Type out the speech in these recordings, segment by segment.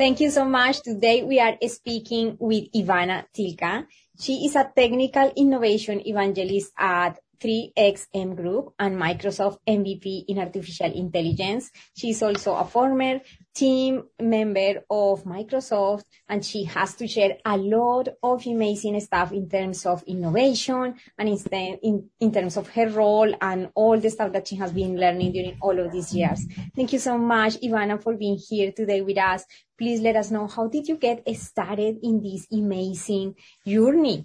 Thank you so much. Today we are speaking with Ivana Tilca. She is a technical innovation evangelist at 3XM Group and Microsoft MVP in artificial intelligence. She's also a former team member of Microsoft, and she has to share a lot of amazing stuff in terms of innovation and in, in terms of her role and all the stuff that she has been learning during all of these years. Thank you so much, Ivana, for being here today with us. Please let us know how did you get started in this amazing journey?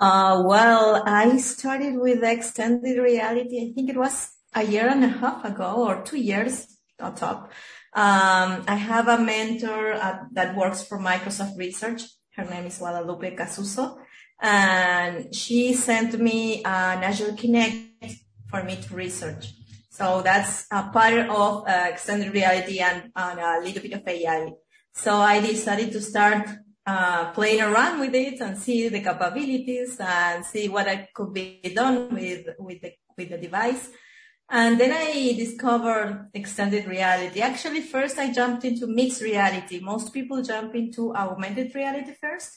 Uh, well, I started with extended reality. I think it was a year and a half ago or two years on top. Um, I have a mentor uh, that works for Microsoft Research. Her name is Guadalupe Casuso. And she sent me an Azure Kinect for me to research. So that's a part of uh, extended reality and, and, a little bit of AI. So I decided to start uh, playing around with it and see the capabilities and see what I could be done with with the with the device. And then I discovered extended reality. Actually, first I jumped into mixed reality. Most people jump into augmented reality first,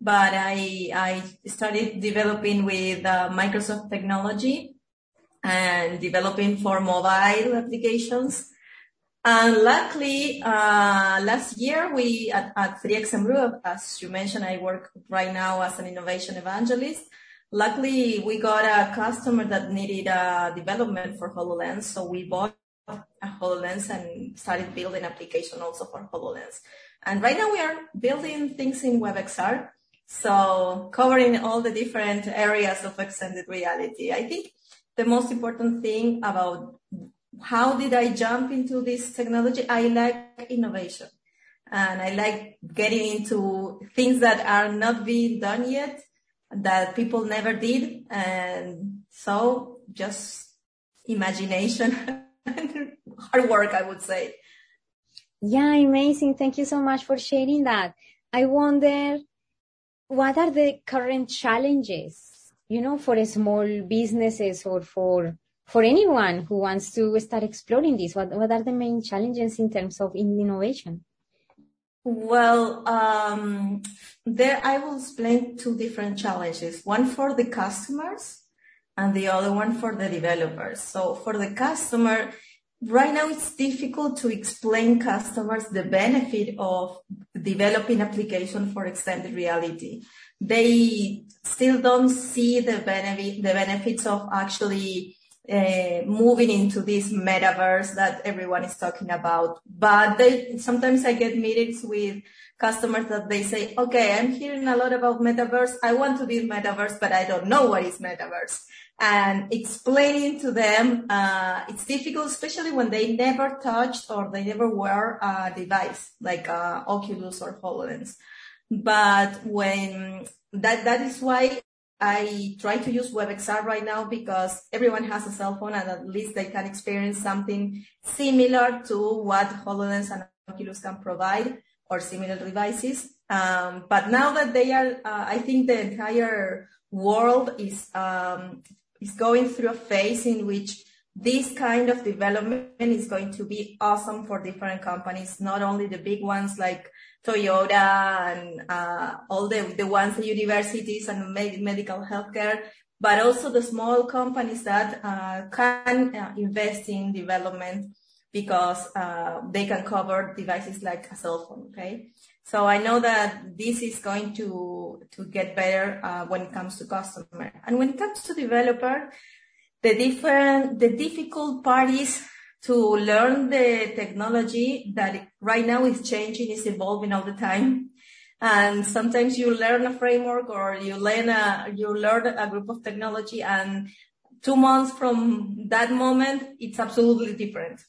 but I I started developing with uh, Microsoft technology and developing for mobile applications. And luckily, uh, last year we at, at 3XM Group, as you mentioned, I work right now as an innovation evangelist. Luckily, we got a customer that needed a development for HoloLens, so we bought a HoloLens and started building application also for HoloLens. And right now we are building things in WebXR, so covering all the different areas of extended reality. I think the most important thing about how did I jump into this technology? I like innovation and I like getting into things that are not being done yet, that people never did. And so just imagination and hard work, I would say. Yeah, amazing. Thank you so much for sharing that. I wonder, what are the current challenges, you know, for small businesses or for for anyone who wants to start exploring this? What, what are the main challenges in terms of innovation? Well, um, there I will explain two different challenges. One for the customers and the other one for the developers. So for the customer, right now it's difficult to explain customers the benefit of developing application for extended reality. They still don't see the benefit, the benefits of actually uh, moving into this metaverse that everyone is talking about. But they, sometimes I get meetings with customers that they say, okay, I'm hearing a lot about metaverse. I want to be metaverse, but I don't know what is metaverse. And explaining to them, uh, it's difficult, especially when they never touched or they never wear a device like uh, Oculus or HoloLens. But when that, that is why I try to use WebXR right now because everyone has a cell phone and at least they can experience something similar to what HoloLens and Oculus can provide or similar devices. Um, but now that they are, uh, I think the entire world is, um, is going through a phase in which this kind of development is going to be awesome for different companies, not only the big ones like Toyota and uh, all the, the ones, universities and med- medical healthcare, but also the small companies that uh, can uh, invest in development because uh, they can cover devices like a cell phone. Okay, so I know that this is going to to get better uh, when it comes to customer and when it comes to developer. The different, the difficult part is to learn the technology that right now is changing, is evolving all the time. And sometimes you learn a framework or you learn a, you learn a group of technology and two months from that moment, it's absolutely different.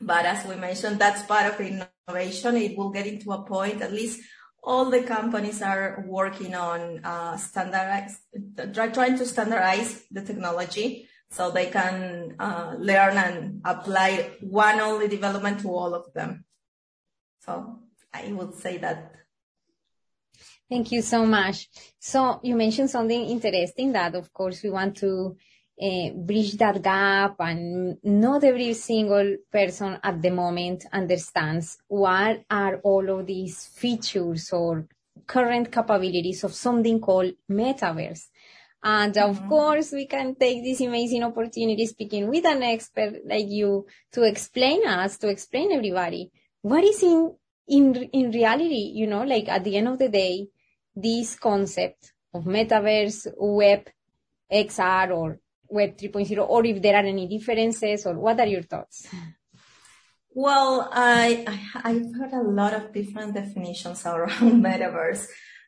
But as we mentioned, that's part of innovation. It will get into a point, at least all the companies are working on uh, standardize, trying to standardize the technology so they can uh, learn and apply one only development to all of them. So I would say that. Thank you so much. So you mentioned something interesting that of course we want to uh, bridge that gap and not every single person at the moment understands what are all of these features or current capabilities of something called metaverse. And of mm-hmm. course, we can take this amazing opportunity speaking with an expert like you to explain us, to explain everybody what is in, in, in reality, you know, like at the end of the day, this concept of metaverse, web, XR or Web 3.0, or if there are any differences, or what are your thoughts? Well, I, I have heard a lot of different definitions around metaverse,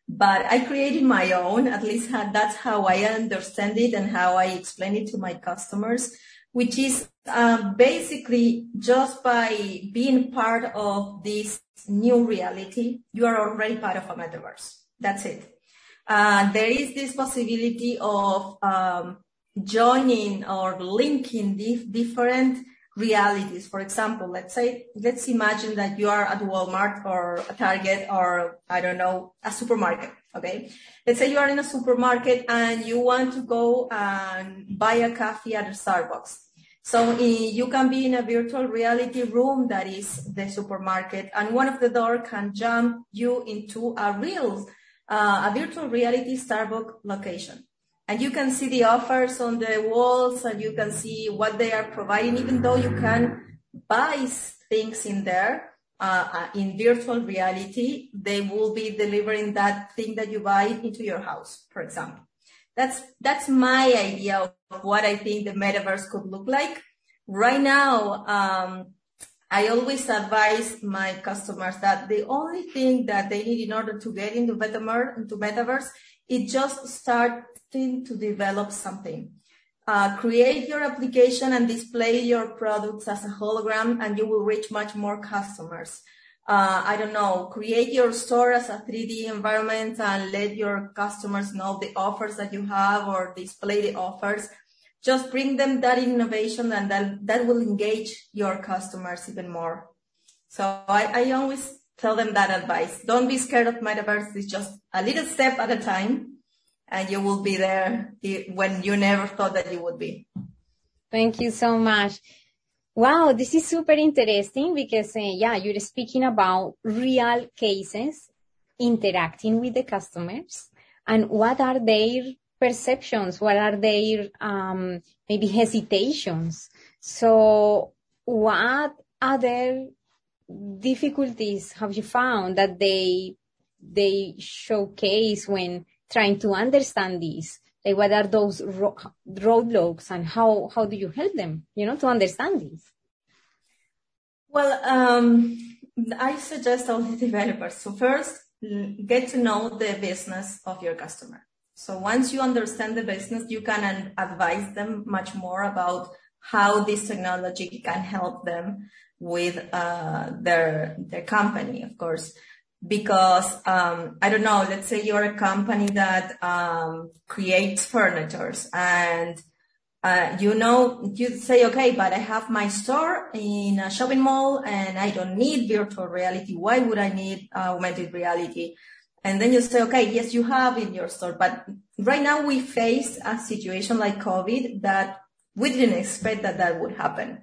but I created my own. At least that's how I understand it and how I explain it to my customers, which is uh, basically just by being part of this new reality, you are already part of a metaverse. That's it. Uh, there is this possibility of um, joining or linking dif- different realities. For example, let's say, let's imagine that you are at Walmart or a Target or I don't know, a supermarket. Okay. Let's say you are in a supermarket and you want to go and buy a coffee at a Starbucks. So you can be in a virtual reality room that is the supermarket and one of the door can jump you into a real, uh, a virtual reality Starbucks location and you can see the offers on the walls and you can see what they are providing, even though you can buy things in there. Uh, uh, in virtual reality, they will be delivering that thing that you buy into your house, for example. That's, that's my idea of what I think the metaverse could look like. Right now, um, I always advise my customers that the only thing that they need in order to get into metaverse, into metaverse, is just start to develop something. Uh, create your application and display your products as a hologram and you will reach much more customers. Uh, I don't know, create your store as a 3D environment and let your customers know the offers that you have or display the offers. Just bring them that innovation and that, that will engage your customers even more. So I, I always tell them that advice. Don't be scared of metaverse. It's just a little step at a time and you will be there when you never thought that you would be. Thank you so much. Wow, this is super interesting because, uh, yeah, you're speaking about real cases interacting with the customers and what are their perceptions? What are their um, maybe hesitations? So, what other difficulties have you found that they they showcase when trying to understand these like what are those ro- roadblocks and how how do you help them you know to understand these? Well um, i suggest all the developers so first get to know the business of your customer. So once you understand the business you can advise them much more about how this technology can help them with uh, their their company of course because um, I don't know. Let's say you're a company that um, creates furnitures and uh, you know you say, okay, but I have my store in a shopping mall, and I don't need virtual reality. Why would I need augmented reality? And then you say, okay, yes, you have in your store, but right now we face a situation like COVID that we didn't expect that that would happen.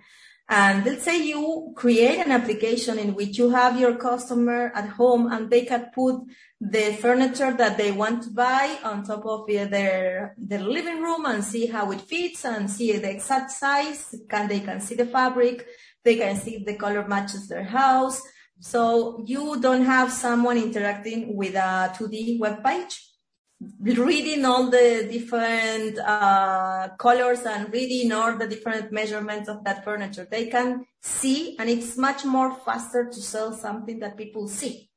And let's say you create an application in which you have your customer at home and they can put the furniture that they want to buy on top of their, their living room and see how it fits and see the exact size. Can they can see the fabric? They can see if the color matches their house. So you don't have someone interacting with a 2D web page reading all the different uh, colors and reading all the different measurements of that furniture. They can see, and it's much more faster to sell something that people see.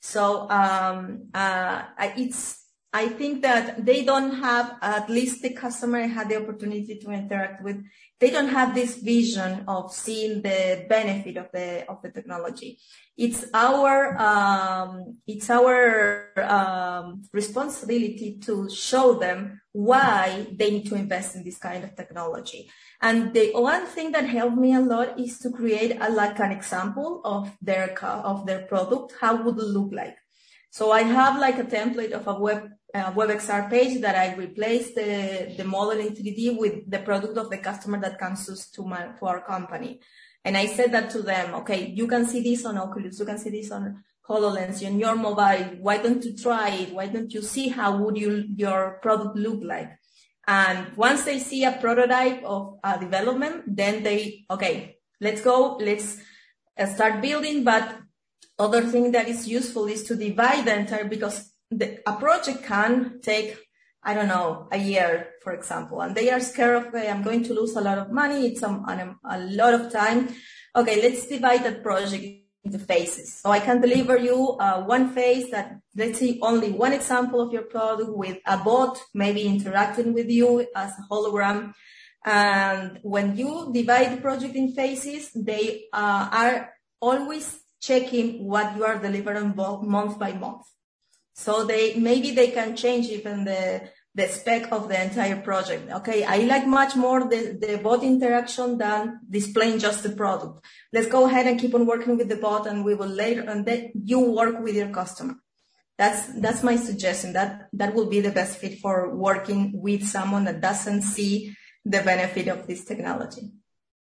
So um, uh, it's I think that they don't have, at least the customer had the opportunity to interact with, they don't have this vision of seeing the benefit of the, of the technology. It's our, um, it's our, um, responsibility to show them why they need to invest in this kind of technology. And the one thing that helped me a lot is to create a, like an example of their, of their product, how would it look like. So I have like a template of a web uh, WebXR page that I replace the, the model in 3D with the product of the customer that comes to my, to our company. And I said that to them, okay, you can see this on Oculus, you can see this on HoloLens, on your mobile. Why don't you try it? Why don't you see how would you, your product look like? And once they see a prototype of a development, then they, okay, let's go, let's uh, start building. But other thing that is useful is to divide the entire, because the, a project can take, I don't know, a year, for example, and they are scared of, I'm going to lose a lot of money. It's a, a, a lot of time. Okay, let's divide that project into phases. So I can deliver you uh, one phase that let's see only one example of your product with a bot maybe interacting with you as a hologram. And when you divide the project in phases, they uh, are always checking what you are delivering month by month. So they maybe they can change even the the spec of the entire project. Okay, I like much more the, the bot interaction than displaying just the product. Let's go ahead and keep on working with the bot and we will later, and then you work with your customer. That's, that's my suggestion. That, that will be the best fit for working with someone that doesn't see the benefit of this technology.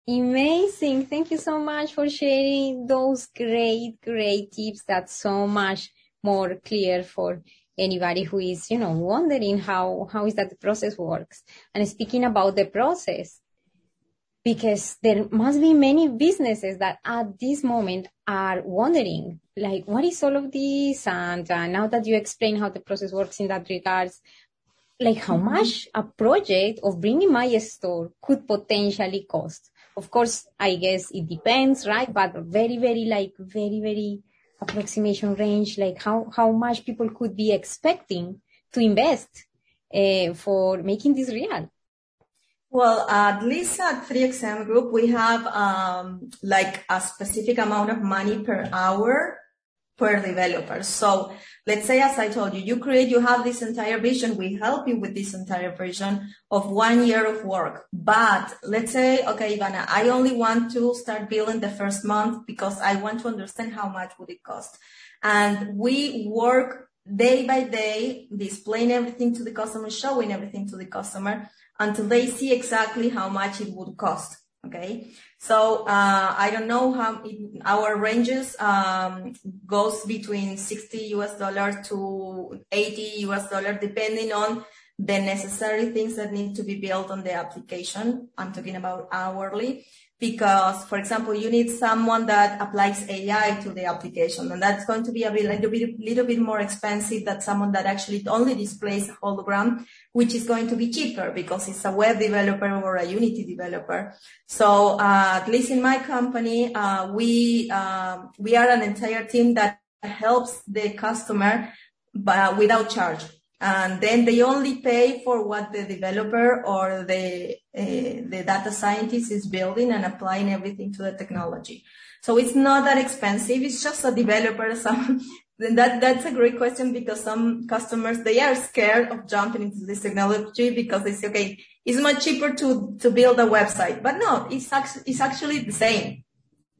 Amazing. Thank you so much for sharing those great, great tips. That's so much more clear for anybody who is, you know, wondering how, how is that the process works. And speaking about the process, because there must be many businesses that at this moment are wondering, like, what is all of this? And uh, now that you explain how the process works in that regards, like how mm-hmm. much a project of bringing my store could potentially cost. Of course, I guess it depends, right? But very, very, like, very, very approximation range, like how, how much people could be expecting to invest uh, for making this real? Well, at least at 3XM Group, we have um, like a specific amount of money per hour per developer. So let's say, as I told you, you create, you have this entire vision. We help you with this entire vision of one year of work. But let's say, okay, Ivana, I only want to start billing the first month because I want to understand how much would it cost. And we work day by day, displaying everything to the customer, showing everything to the customer until they see exactly how much it would cost. Okay. So uh, I don't know how our ranges um, goes between 60 US dollar to 80 US dollar, depending on the necessary things that need to be built on the application. I'm talking about hourly because, for example, you need someone that applies AI to the application, and that's going to be a little bit, little bit more expensive than someone that actually only displays a hologram, which is going to be cheaper because it's a web developer or a Unity developer. So, uh, at least in my company, uh, we uh, we are an entire team that helps the customer, but without charge and then they only pay for what the developer or the uh, the data scientist is building and applying everything to the technology. So it's not that expensive. It's just a developer. Some that that's a great question because some customers they are scared of jumping into this technology because they say, okay, it's much cheaper to to build a website. But no, it's actually it's actually the same.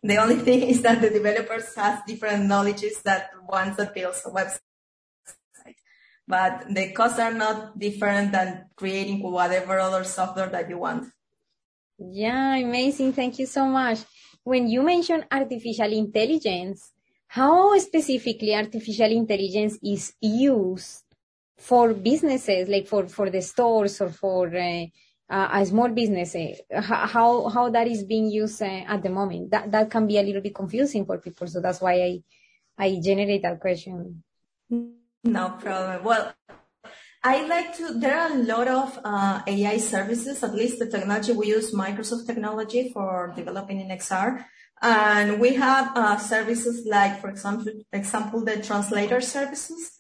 The only thing is that the developers has different knowledges that ones that builds a website but the costs are not different than creating whatever other software that you want. Yeah, amazing. Thank you so much. When you mention artificial intelligence, how specifically artificial intelligence is used for businesses, like for, for the stores or for uh, a small business? Uh, how, how that is being used uh, at the moment? That, that can be a little bit confusing for people. So that's why I, I generate that question. No problem. Well, I like to, there are a lot of uh, AI services, at least the technology we use Microsoft technology for developing in XR. And we have uh, services like, for example, example, the translator services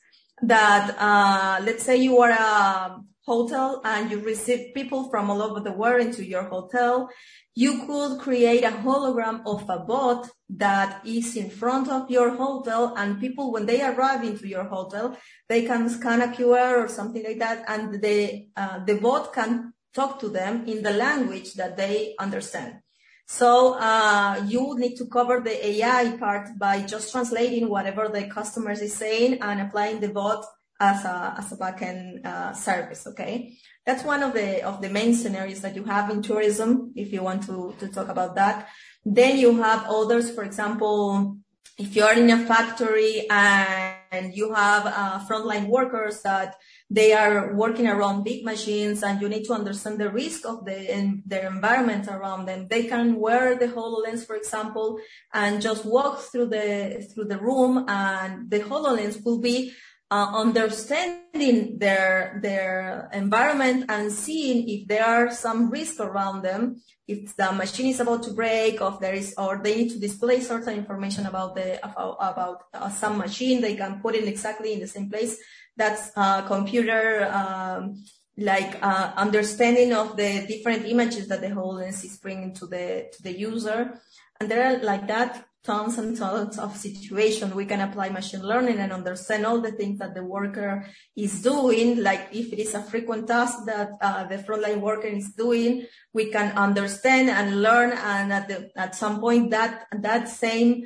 that, uh, let's say you are a hotel and you receive people from all over the world into your hotel you could create a hologram of a bot that is in front of your hotel and people when they arrive into your hotel they can scan a qr or something like that and the uh, the bot can talk to them in the language that they understand. So uh, you need to cover the ai part by just translating whatever the customer is saying and applying the bot as a as a backend uh, service. Okay, that's one of the of the main scenarios that you have in tourism. If you want to to talk about that, then you have others. For example, if you are in a factory and you have uh, frontline workers that they are working around big machines and you need to understand the risk of the in their environment around them they can wear the hololens for example and just walk through the through the room and the hololens will be uh, understanding their their environment and seeing if there are some risk around them. If the machine is about to break or there is or they need to display certain information about the about, about uh, some machine they can put it exactly in the same place. That's uh, computer um, like uh, understanding of the different images that the HoloLens is bringing to the to the user. And there are like that tons and tons of situations we can apply machine learning and understand all the things that the worker is doing. Like if it is a frequent task that uh, the frontline worker is doing, we can understand and learn. And at, the, at some point that, that same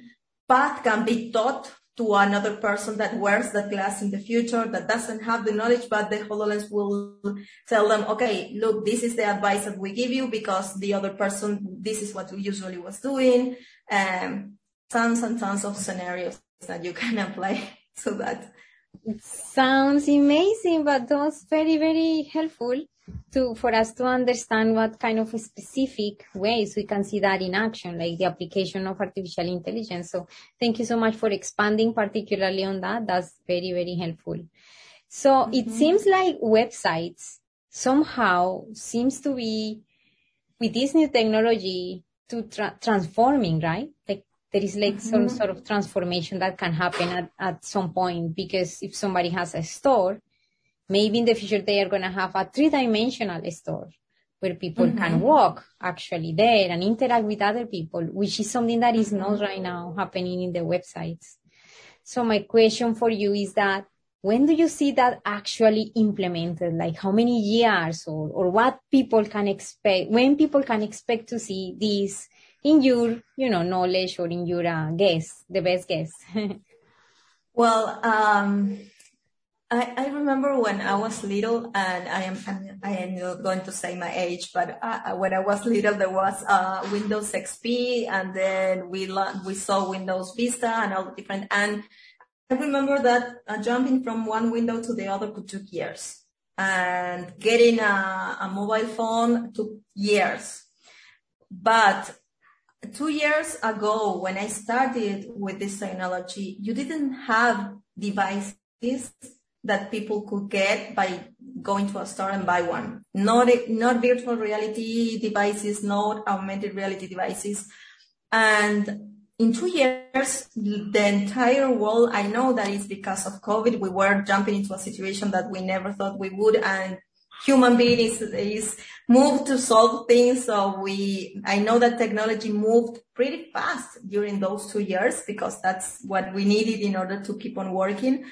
path can be taught to another person that wears that glass in the future that doesn't have the knowledge, but the HoloLens will tell them, okay, look, this is the advice that we give you because the other person, this is what we usually was doing. Um, tons and tons of scenarios that you can apply to that. It sounds amazing, but those very, very helpful to for us to understand what kind of specific ways we can see that in action, like the application of artificial intelligence. So thank you so much for expanding particularly on that. That's very, very helpful. So mm-hmm. it seems like websites somehow seems to be with this new technology to tra- transforming, right? Like there is like mm-hmm. some sort of transformation that can happen at, at some point because if somebody has a store, maybe in the future they are going to have a three dimensional store where people mm-hmm. can walk actually there and interact with other people, which is something that is not right now happening in the websites. So my question for you is that when do you see that actually implemented? Like how many years or, or what people can expect, when people can expect to see these in your, you know, knowledge or in your uh, guess, the best guess? well, um, I, I remember when I was little, and I am I am not going to say my age, but uh, when I was little, there was uh, Windows XP, and then we we saw Windows Vista and all the different. And I remember that uh, jumping from one window to the other took years, and getting a, a mobile phone took years. But two years ago, when I started with this technology, you didn't have devices that people could get by going to a store and buy one. Not, not virtual reality devices, not augmented reality devices. And in two years, the entire world, I know that it's because of COVID, we were jumping into a situation that we never thought we would. And human beings is, moved to solve things. So we, I know that technology moved pretty fast during those two years because that's what we needed in order to keep on working.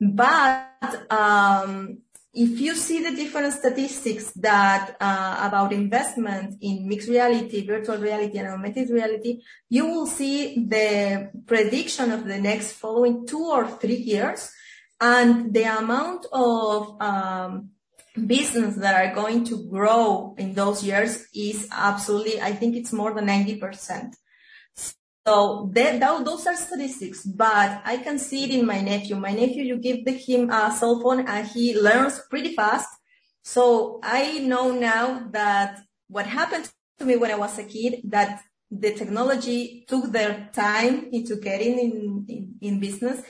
But, um, if you see the different statistics that uh, about investment in mixed reality, virtual reality, and augmented reality, you will see the prediction of the next following two or three years, and the amount of um, business that are going to grow in those years is absolutely, I think it's more than 90%. So that, those are statistics, but I can see it in my nephew. My nephew, you give him a cell phone and he learns pretty fast. So I know now that what happened to me when I was a kid, that the technology took their time into getting in, in, in business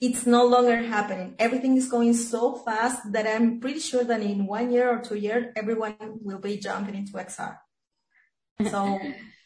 it's no longer happening. Everything is going so fast that I'm pretty sure that in one year or two years, everyone will be jumping into XR. So,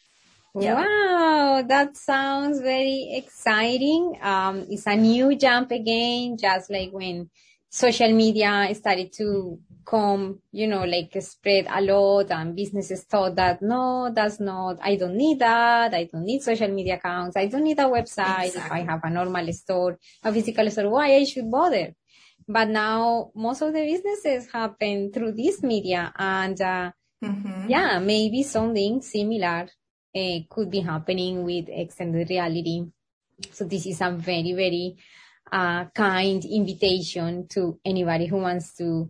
yeah. wow, that sounds very exciting. Um, it's a new jump again, just like when social media started to come, you know, like spread a lot and businesses thought that no, that's not, I don't need that. I don't need social media accounts. I don't need a website. Exactly. If I have a normal store, a physical store, why I should bother? But now most of the businesses happen through this media and, uh, mm-hmm. yeah, maybe something similar uh, could be happening with extended reality. So this is a very, very a kind invitation to anybody who wants to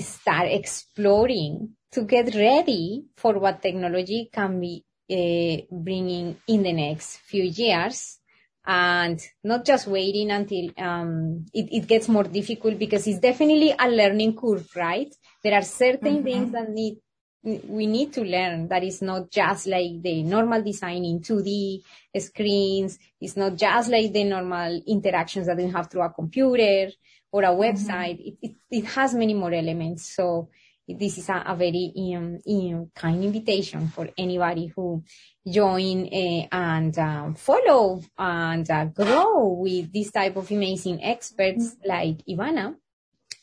start exploring to get ready for what technology can be uh, bringing in the next few years and not just waiting until um, it, it, gets more difficult because it's definitely a learning curve, right? There are certain mm-hmm. things that need we need to learn that is not just like the normal design in 2D screens. It's not just like the normal interactions that we have through a computer or a mm-hmm. website. Mm-hmm. It, it, it, has many more elements. So this is a, a very um, um, kind invitation for anybody who join uh, and uh, follow and uh, grow with this type of amazing experts mm-hmm. like Ivana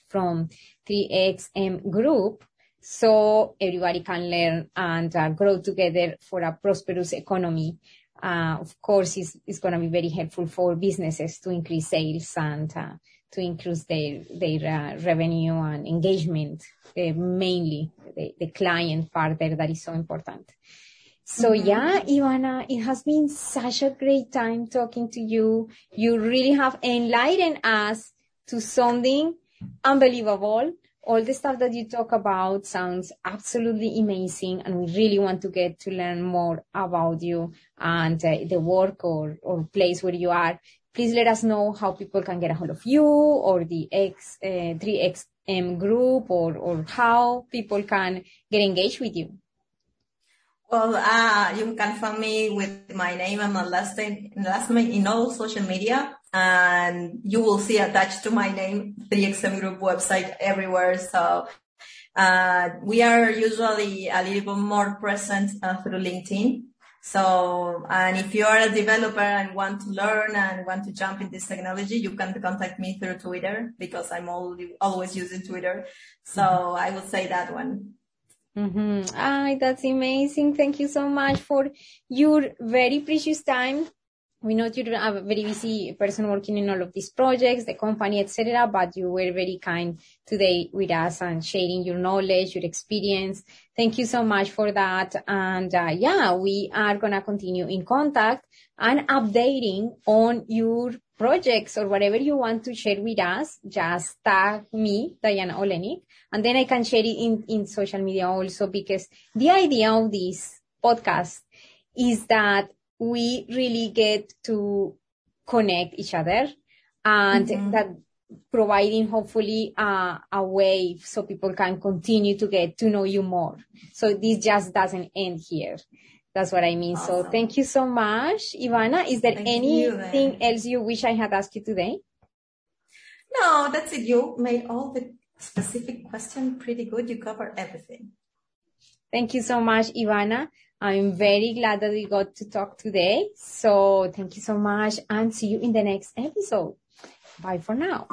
from 3XM Group. So everybody can learn and uh, grow together for a prosperous economy. Uh, of course, it's, it's going to be very helpful for businesses to increase sales and uh, to increase their their uh, revenue and engagement, uh, mainly the, the client part there that is so important. So mm-hmm. yeah, Ivana, it has been such a great time talking to you. You really have enlightened us to something unbelievable. All the stuff that you talk about sounds absolutely amazing and we really want to get to learn more about you and uh, the work or, or place where you are please let us know how people can get a hold of you or the X, uh, 3XM group or, or how people can get engaged with you. Well, uh, you can find me with my name and my last name, last name in all social media and you will see attached to my name 3XM group website everywhere. So, uh, we are usually a little bit more present uh, through LinkedIn. So, and if you are a developer and want to learn and want to jump in this technology, you can contact me through Twitter because I'm always using Twitter. So mm-hmm. I would say that one. Mm-hmm. Ah, that's amazing. Thank you so much for your very precious time we know you're a very busy person working in all of these projects, the company, etc. But you were very kind today with us and sharing your knowledge, your experience. Thank you so much for that. And uh, yeah, we are gonna continue in contact and updating on your projects or whatever you want to share with us. Just tag me, Diana Olynick, and then I can share it in in social media also because the idea of this podcast is that we really get to connect each other and mm-hmm. that providing hopefully uh, a way so people can continue to get to know you more. So this just doesn't end here. That's what I mean. Awesome. So thank you so much, Ivana. Is there thank anything you, else you wish I had asked you today? No, that's it. You made all the specific question pretty good. You covered everything. Thank you so much, Ivana. I'm very glad that we got to talk today. So thank you so much and see you in the next episode. Bye for now.